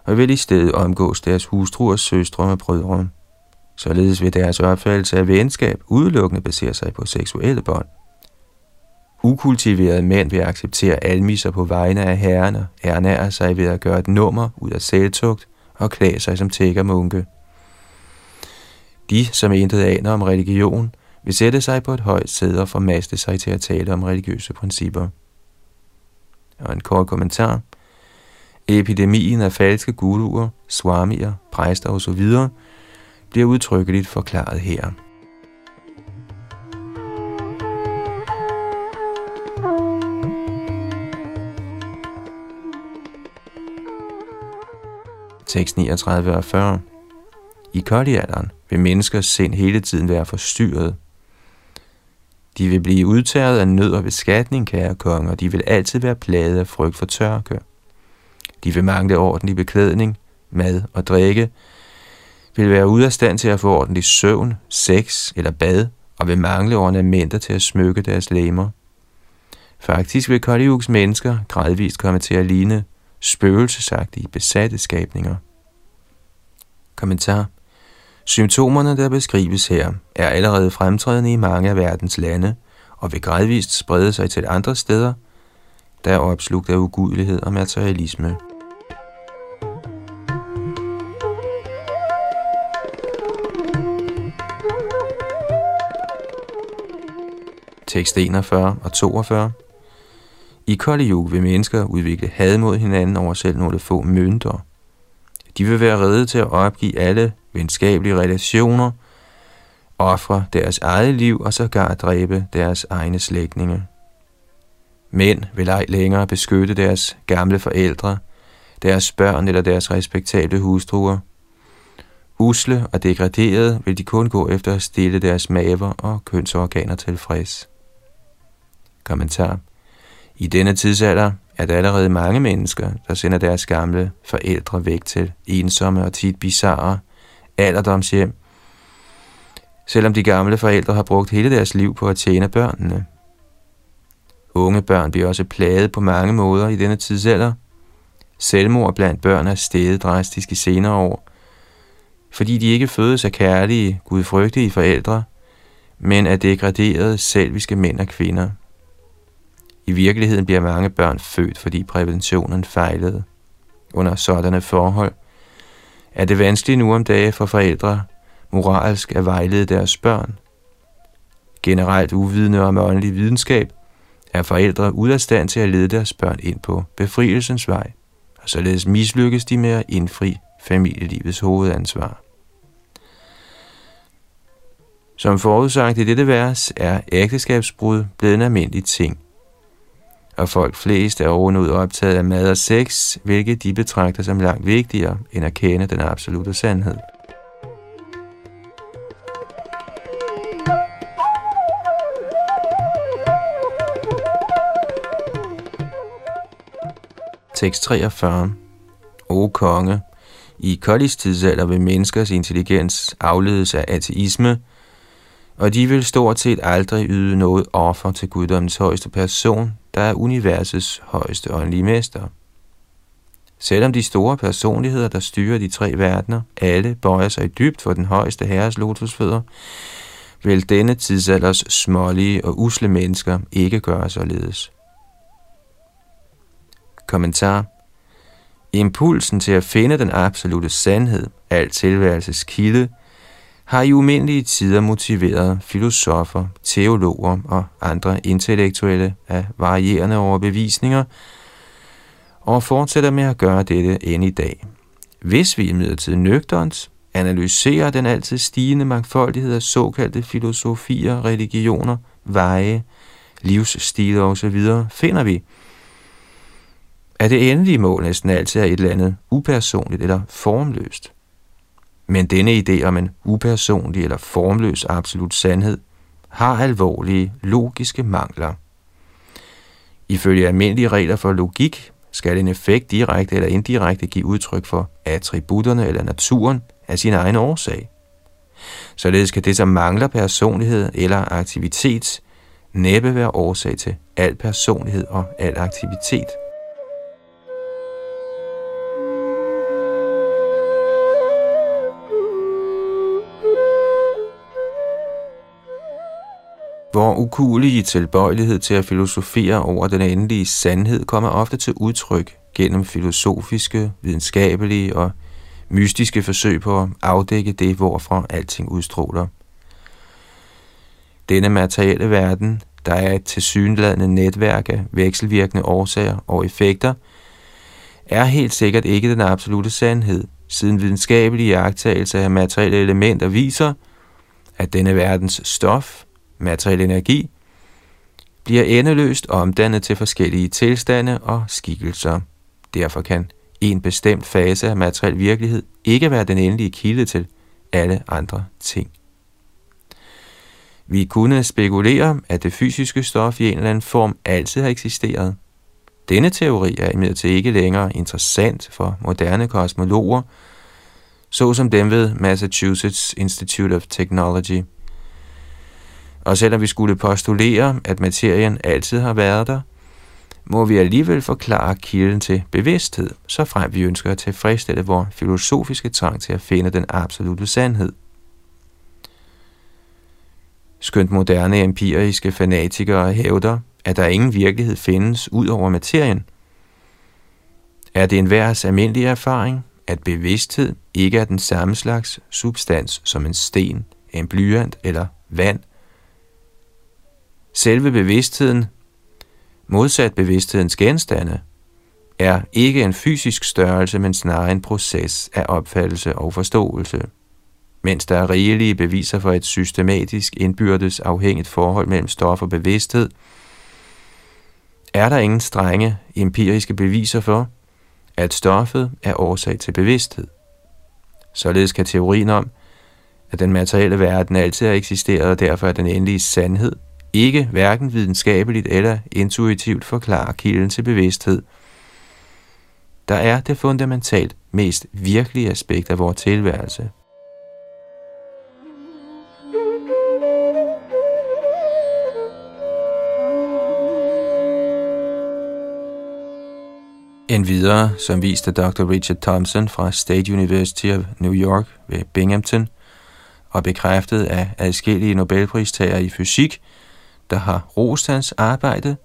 og vil i stedet omgås deres hustruers søstre og brødre. Således vil deres opfattelse af venskab udelukkende basere sig på seksuelle bånd. Ukultiverede mænd vil acceptere almiser på vegne af herrerne, ernærer sig ved at gøre et nummer ud af selvtugt og klæde sig som tækkermunke. De, som intet aner om religion, vil sætte sig på et højt sæde og formaste sig til at tale om religiøse principper. Og en kort kommentar – Epidemien af falske guruer, swamier, præster osv. bliver udtrykkeligt forklaret her. Tekst 39 og 40 I koldialderen vil menneskers sind hele tiden være forstyrret. De vil blive udtaget af nød og beskatning, kære konger, og de vil altid være plaget af frygt for tørke. De vil mangle ordentlig beklædning, mad og drikke, vil være ude af stand til at få ordentlig søvn, sex eller bad, og vil mangle ornamenter til at smykke deres lemmer. Faktisk vil Kaliuks mennesker gradvist komme til at ligne spøgelsesagtige besatte skabninger. Kommentar Symptomerne, der beskrives her, er allerede fremtrædende i mange af verdens lande og vil gradvist sprede sig til andre steder, der er opslugt af ugudelighed og materialisme. Tekst 41 og 42 I Kali Yuga vil mennesker udvikle had mod hinanden over selv nogle få mønter. De vil være redde til at opgive alle venskabelige relationer, ofre deres eget liv og sågar dræbe deres egne slægtninge. Mænd vil ej længere beskytte deres gamle forældre, deres børn eller deres respektable hustruer. Usle og degraderede vil de kun gå efter at stille deres maver og kønsorganer tilfreds. Kommentar. I denne tidsalder er der allerede mange mennesker, der sender deres gamle forældre væk til ensomme og tit bizarre alderdomshjem, selvom de gamle forældre har brugt hele deres liv på at tjene børnene. Unge børn bliver også plaget på mange måder i denne tidsalder. Selvmord blandt børn er steget drastisk i senere år, fordi de ikke fødes af kærlige, gudfrygtige forældre, men af degraderede, selviske mænd og kvinder. I virkeligheden bliver mange børn født, fordi præventionen fejlede. Under sådanne forhold er det vanskeligt nu om dage for forældre moralsk at vejlede deres børn. Generelt uvidende om åndelig videnskab er forældre ude af stand til at lede deres børn ind på befrielsens vej, og således mislykkes de med at indfri familielivets hovedansvar. Som forudsagt i dette vers er ægteskabsbrud blevet en almindelig ting, og folk flest er ovenud optaget af mad og sex, hvilket de betragter som langt vigtigere end at kende den absolute sandhed. 643. O konge, i Kollis tidsalder vil menneskers intelligens afledes af ateisme, og de vil stort set aldrig yde noget offer til guddommens højeste person, der er universets højeste åndelige mester. Selvom de store personligheder, der styrer de tre verdener, alle bøjer sig dybt for den højeste herres lotusfødder, vil denne tidsalders smålige og usle mennesker ikke gøre således. Kommentar Impulsen til at finde den absolute sandhed, alt tilværelses kilde, har i umindelige tider motiveret filosofer, teologer og andre intellektuelle af varierende overbevisninger, og fortsætter med at gøre dette end i dag. Hvis vi imidlertid nøgterens analyserer den altid stigende mangfoldighed af såkaldte filosofier, religioner, veje, livsstile osv., finder vi, at det endelige mål næsten altid er et eller andet upersonligt eller formløst. Men denne idé om en upersonlig eller formløs absolut sandhed har alvorlige logiske mangler. Ifølge almindelige regler for logik skal en effekt direkte eller indirekte give udtryk for attributterne eller naturen af sin egen årsag. Således kan det, som mangler personlighed eller aktivitet, næppe være årsag til al personlighed og al aktivitet. Vor ukulige tilbøjelighed til at filosofere over den endelige sandhed kommer ofte til udtryk gennem filosofiske, videnskabelige og mystiske forsøg på at afdække det, hvorfra alting udstråler. Denne materielle verden, der er et tilsyneladende netværk af vekselvirkende årsager og effekter, er helt sikkert ikke den absolute sandhed, siden videnskabelige jagttagelser af materielle elementer viser, at denne verdens stof materiel energi, bliver endeløst omdannet til forskellige tilstande og skikkelser. Derfor kan en bestemt fase af materiel virkelighed ikke være den endelige kilde til alle andre ting. Vi kunne spekulere, at det fysiske stof i en eller anden form altid har eksisteret. Denne teori er imidlertid ikke længere interessant for moderne kosmologer, såsom dem ved Massachusetts Institute of Technology. Og selvom vi skulle postulere, at materien altid har været der, må vi alligevel forklare kilden til bevidsthed, så frem vi ønsker at tilfredsstille vores filosofiske trang til at finde den absolute sandhed. Skønt moderne empiriske fanatikere hævder, at der ingen virkelighed findes ud over materien, er det en værs almindelig erfaring, at bevidsthed ikke er den samme slags substans som en sten, en blyant eller vand. Selve bevidstheden, modsat bevidsthedens genstande, er ikke en fysisk størrelse, men snarere en proces af opfattelse og forståelse. Mens der er rigelige beviser for et systematisk indbyrdes afhængigt forhold mellem stof og bevidsthed, er der ingen strenge empiriske beviser for, at stoffet er årsag til bevidsthed. Således kan teorien om, at den materielle verden altid har eksisteret og derfor er den endelige sandhed, ikke hverken videnskabeligt eller intuitivt forklare kilden til bevidsthed. Der er det fundamentalt mest virkelige aspekt af vores tilværelse. En videre, som viste Dr. Richard Thompson fra State University of New York ved Binghamton, og bekræftet af adskillige Nobelpristagere i fysik, der har rost hans arbejde,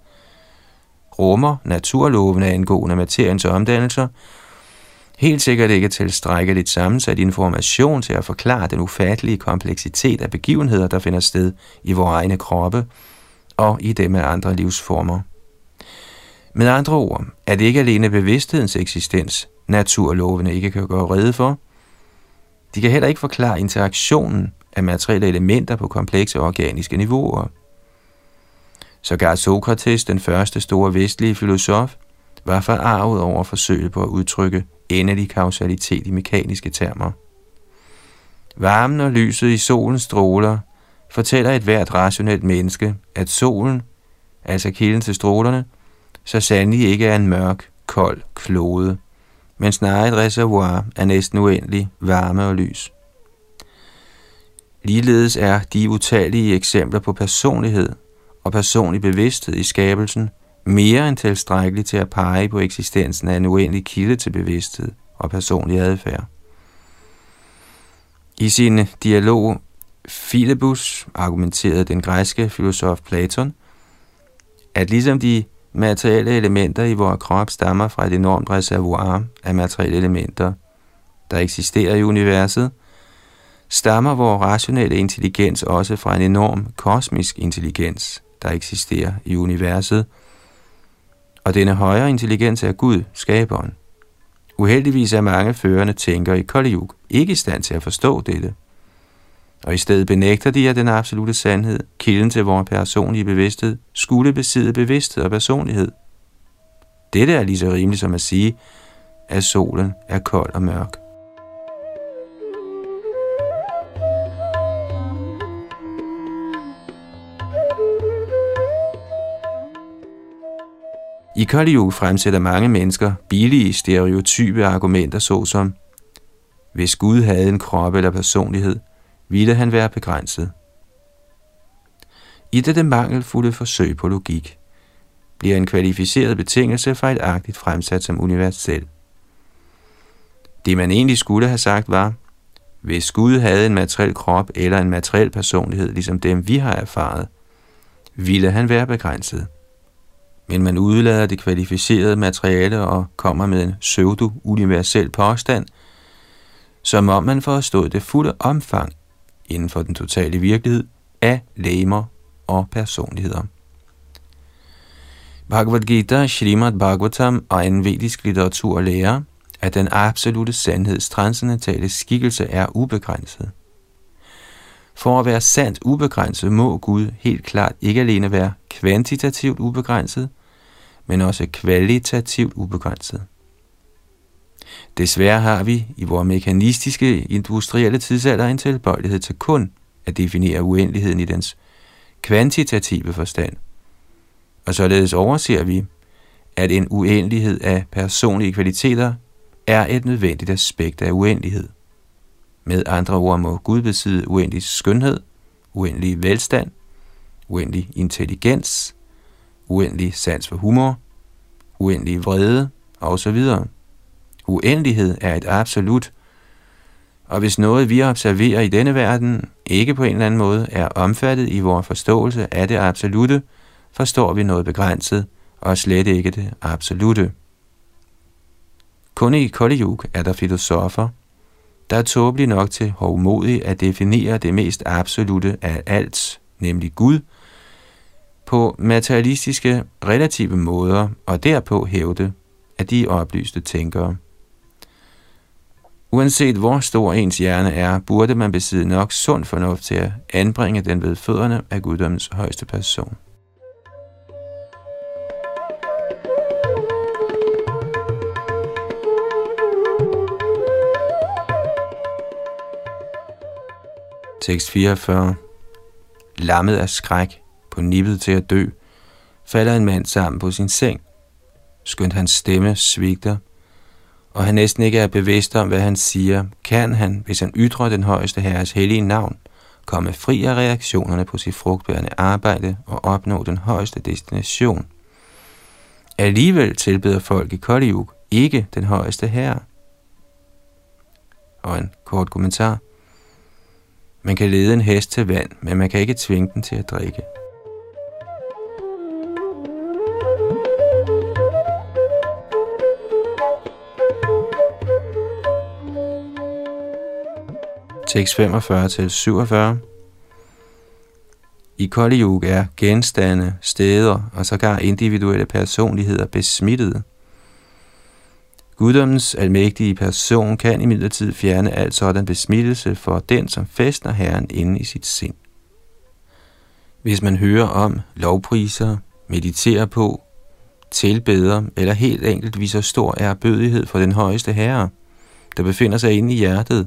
rummer naturlovene angående materiens omdannelser, helt sikkert ikke tilstrækkeligt sammensat information til at forklare den ufattelige kompleksitet af begivenheder, der finder sted i vores egne kroppe og i dem af andre livsformer. Med andre ord er det ikke alene bevidsthedens eksistens, naturlovene ikke kan gøre rede for. De kan heller ikke forklare interaktionen af materielle elementer på komplekse organiske niveauer. Sågar Sokrates, den første store vestlige filosof, var forarvet over forsøget på at udtrykke endelig kausalitet i mekaniske termer. Varmen og lyset i solens stråler fortæller et hvert rationelt menneske, at solen, altså kilden til strålerne, så sandelig ikke er en mørk, kold klode, men snarere et reservoir af næsten uendelig varme og lys. Ligeledes er de utallige eksempler på personlighed og personlig bevidsthed i skabelsen mere end tilstrækkeligt til at pege på eksistensen af en uendelig kilde til bevidsthed og personlig adfærd. I sin dialog Philebus argumenterede den græske filosof Platon, at ligesom de materielle elementer i vores krop stammer fra et enormt reservoir af materielle elementer, der eksisterer i universet, stammer vores rationelle intelligens også fra en enorm kosmisk intelligens, der eksisterer i universet, og denne højere intelligens er Gud, skaberen. Uheldigvis er mange førende tænkere i Kali ikke i stand til at forstå dette og i stedet benægter de, at den absolute sandhed, kilden til vores personlige bevidsthed, skulle besidde bevidsthed og personlighed. Dette er lige så rimeligt som at sige, at solen er kold og mørk. I Kali fremsætter mange mennesker billige stereotype argumenter såsom, hvis Gud havde en krop eller personlighed, ville han være begrænset. I dette mangelfulde forsøg på logik bliver en kvalificeret betingelse fejlagtigt fremsat som universel. Det man egentlig skulle have sagt var, hvis Gud havde en materiel krop eller en materiel personlighed, ligesom dem vi har erfaret, ville han være begrænset. Men man udlader det kvalificerede materiale og kommer med en pseudo-universel påstand, som om man forstod det fulde omfang inden for den totale virkelighed af læmer og personligheder. Bhagavad Gita, Srimad Bhagavatam og en vedisk litteratur lærer, at den absolute sandheds transcendentale skikkelse er ubegrænset. For at være sandt ubegrænset må Gud helt klart ikke alene være kvantitativt ubegrænset, men også kvalitativt ubegrænset. Desværre har vi i vores mekanistiske industrielle tidsalder en tilbøjelighed til kun at definere uendeligheden i dens kvantitative forstand. Og således overser vi, at en uendelighed af personlige kvaliteter er et nødvendigt aspekt af uendelighed. Med andre ord må Gud besidde uendelig skønhed, uendelig velstand, uendelig intelligens, uendelig sans for humor, uendelig vrede osv. Uendelighed er et absolut, og hvis noget vi observerer i denne verden ikke på en eller anden måde er omfattet i vores forståelse af det absolute, forstår vi noget begrænset og slet ikke det absolute. Kun i Kali er der filosofer, der er tåbelige nok til hovmodigt at definere det mest absolute af alt, nemlig Gud, på materialistiske relative måder og derpå hævde, at de oplyste tænkere. Uanset hvor stor ens hjerne er, burde man besidde nok sund fornuft til at anbringe den ved fødderne af guddommens højeste person. Tekst 44 Lammet af skræk, på nippet til at dø, falder en mand sammen på sin seng. Skønt hans stemme svigter, og han næsten ikke er bevidst om, hvad han siger, kan han, hvis han ytrer den højeste herres hellige navn, komme fri af reaktionerne på sit frugtbærende arbejde og opnå den højeste destination. Alligevel tilbeder folk i Koliuk ikke den højeste herre. Og en kort kommentar – man kan lede en hest til vand, men man kan ikke tvinge den til at drikke. Tekst 45 til 47. I Kali Yuga er genstande, steder og sågar individuelle personligheder besmittede. Guddommens almægtige person kan imidlertid fjerne alt sådan besmittelse for den, som festner Herren inde i sit sind. Hvis man hører om, lovpriser, mediterer på, tilbeder eller helt enkelt viser stor erbødighed for den højeste herre, der befinder sig inde i hjertet,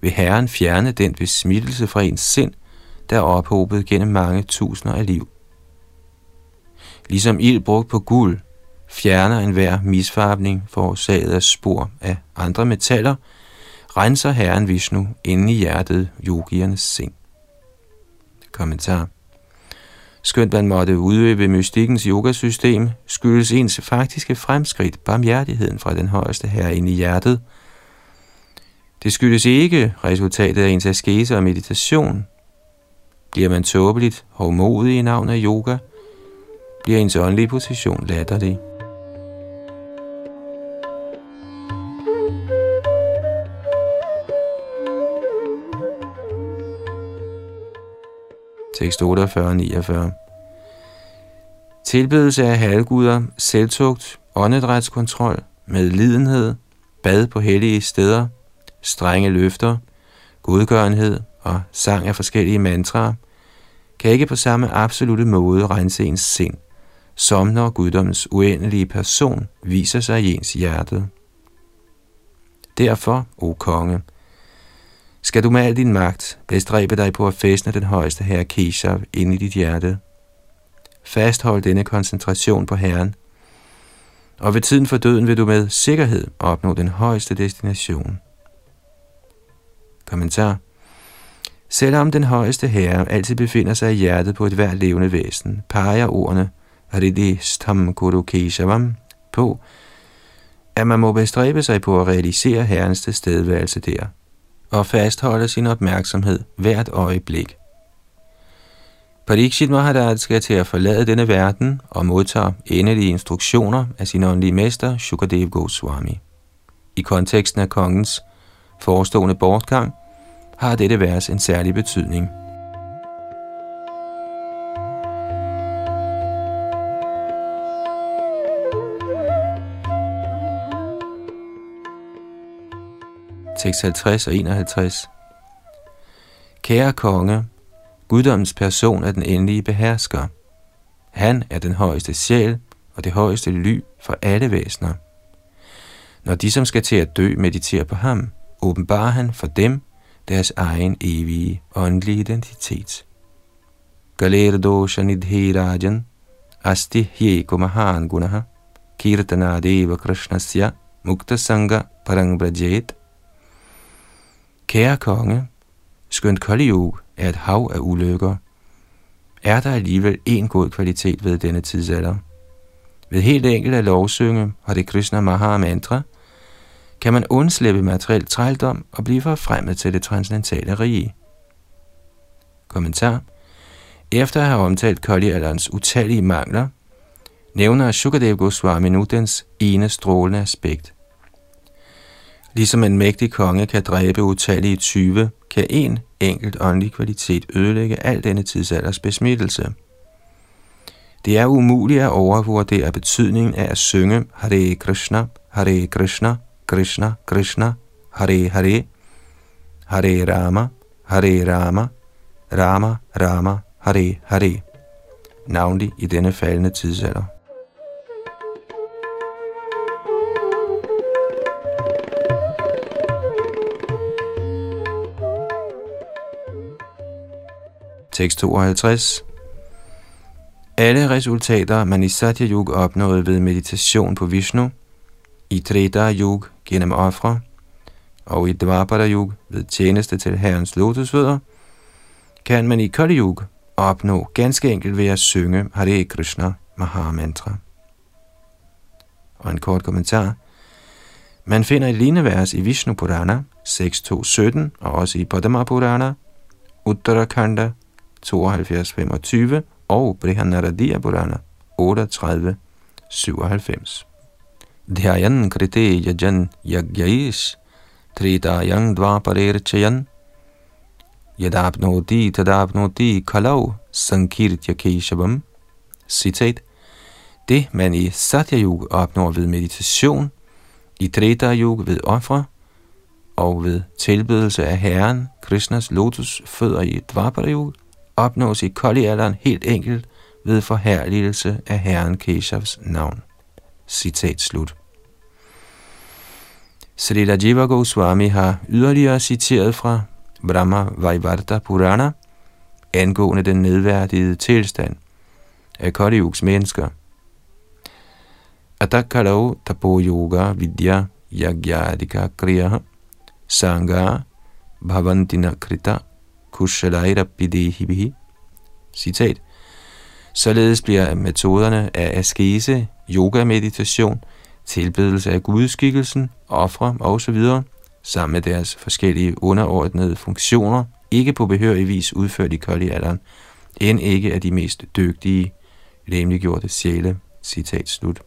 vil Herren fjerne den besmittelse fra ens sind, der er ophobet gennem mange tusinder af liv. Ligesom ild brugt på guld fjerner enhver misfarbning forårsaget af spor af andre metaller, renser Herren Vishnu inde i hjertet yogiernes sind. Kommentar Skønt man måtte udøve mystikkens yogasystem, skyldes ens faktiske fremskridt barmhjertigheden fra den højeste herre inde i hjertet. Det skyldes ikke resultatet af ens askese og meditation. Bliver man tåbeligt modig i navn af yoga, bliver ens åndelige position latterlig. tekst 48-49. Tilbedelse af halvguder, selvtugt, åndedrætskontrol, medlidenhed, bad på hellige steder, strenge løfter, godgørenhed og sang af forskellige mantraer, kan ikke på samme absolute måde rense ens sind, som når guddommens uendelige person viser sig i ens hjerte. Derfor, o konge, skal du med al din magt bestræbe dig på at fæstne den højeste herre Keshav ind i dit hjerte. Fasthold denne koncentration på Herren, og ved tiden for døden vil du med sikkerhed opnå den højeste destination. Kommentar Selvom den højeste herre altid befinder sig i hjertet på et hvert levende væsen, peger ordene Stam Guru Keshavam på, at man må bestræbe sig på at realisere herrens tilstedeværelse der – og fastholde sin opmærksomhed hvert øjeblik. Parikshit Maharaj skal til at forlade denne verden og modtager endelige instruktioner af sin åndelige mester, Shukadev Goswami. I konteksten af kongens forestående bortgang har dette vers en særlig betydning – tekst 50 og 51. Kære konge, guddommens person er den endelige behersker. Han er den højeste sjæl og det højeste ly for alle væsener. Når de, som skal til at dø, mediterer på ham, åbenbarer han for dem deres egen evige åndelige identitet. Galerdo Shanidhe Rajan Asti Hyeko Mahan Gunaha kirtana deva krishnasya mukta sangha parang brajet. Kære konge, skønt Kali er et hav af ulykker, er der alligevel en god kvalitet ved denne tidsalder. Ved helt enkelt at lovsynge har det Krishna Maha Mantra, kan man undslippe materiel trældom og blive forfremmet til det transcendentale rige. Kommentar Efter at have omtalt Kali-alderens utallige mangler, nævner Shukadev Goswami nu dens ene strålende aspekt. Ligesom en mægtig konge kan dræbe utallige tyve, kan en enkelt åndelig kvalitet ødelægge al denne tidsalders besmittelse. Det er umuligt at overvurdere betydningen af at synge Hare Krishna, Hare Krishna, Krishna Krishna, Hare Hare, Hare Rama, Hare Rama, Rama Rama, Hare Hare. Navnlig i denne faldende tidsalder. Tekst 52 alle resultater, man i Satya Yuga opnåede ved meditation på Vishnu, i Treta Yug gennem ofre, og i Dvapara Yug ved tjeneste til Herrens lotusfødder, kan man i Kali Yug opnå ganske enkelt ved at synge Hare Krishna Mahamantra. Og en kort kommentar. Man finder et lignende vers i Vishnu Purana 6.2.17 og også i Padma Purana Uttarakhanda 72.25 og Brihanaradiya Purana 38.97. 97. Dhyayan krite yajan yagyaish tridayang dvaparerchayan yadapnoti tadapnoti kalau sankirtya keshavam. Citat. Det, man i Satya Yoga opnår ved meditation, i Treta Yoga ved ofre, og ved tilbedelse af Herren, Krishnas lotus fødder i Dvapara Yuga, opnås i Kali-alderen helt enkelt ved forherligelse af Herren Keshavs navn. Citat slut. Srila Jiva Goswami har yderligere citeret fra Brahma Vaivarta Purana angående den nedværdigede tilstand af Kaliuks mennesker. Atakalau tapo yoga vidya yagyadika kriya sangha bhavantina krita kushalairapidehibihi. Citat. Således bliver metoderne af askese, yoga, meditation, tilbedelse af gudskikkelsen, ofre osv., sammen med deres forskellige underordnede funktioner, ikke på behørig vis udført i koldialderen, end ikke af de mest dygtige, lemliggjorte sjæle. Citat slut.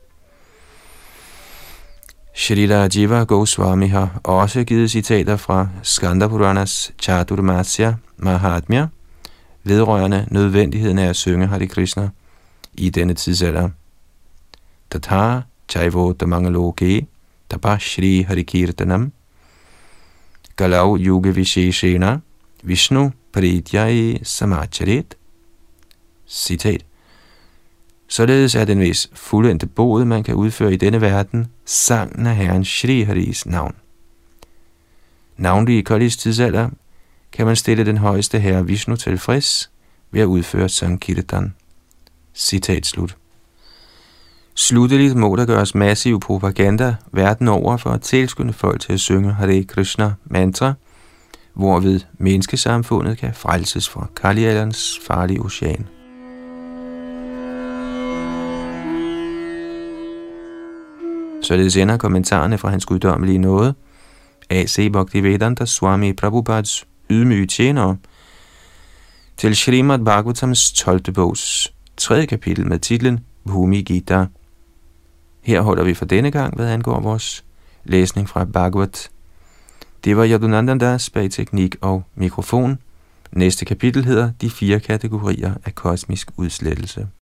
Shrila Jiva Goswami har også givet citater fra Skandapuranas Chaturmasya Mahatmya vedrørende nødvendigheden af at synge Hare Krishna i denne tidsalder. Chaivota Mangaloke Damangaloke Tapashri Harikirtanam Galau Yuga Visheshena Vishnu Prityaye Samacharit Citat Således er den vis fuldendte bod, man kan udføre i denne verden, sangen af Herren Shri Haris navn. Navnlig i Kalis tidsalder kan man stille den højeste herre Vishnu tilfreds ved at udføre Sankirtan. Citat slut. Slutteligt må der gøres massiv propaganda verden over for at tilskynde folk til at synge Hare Krishna mantra, hvorved menneskesamfundet kan frelses fra Kalialans farlige ocean. Således ender kommentarerne fra hans guddommelige nåde, A.C. Bhaktivedanta Swami Prabhupads ydmyge tjenere, til Srimad Bhagavatams 12. bogs 3. kapitel med titlen Bhumi Gita. Her holder vi for denne gang, hvad angår vores læsning fra Bhagavat. Det var Yadunandandas bag teknik og mikrofon. Næste kapitel hedder De fire kategorier af kosmisk udslettelse.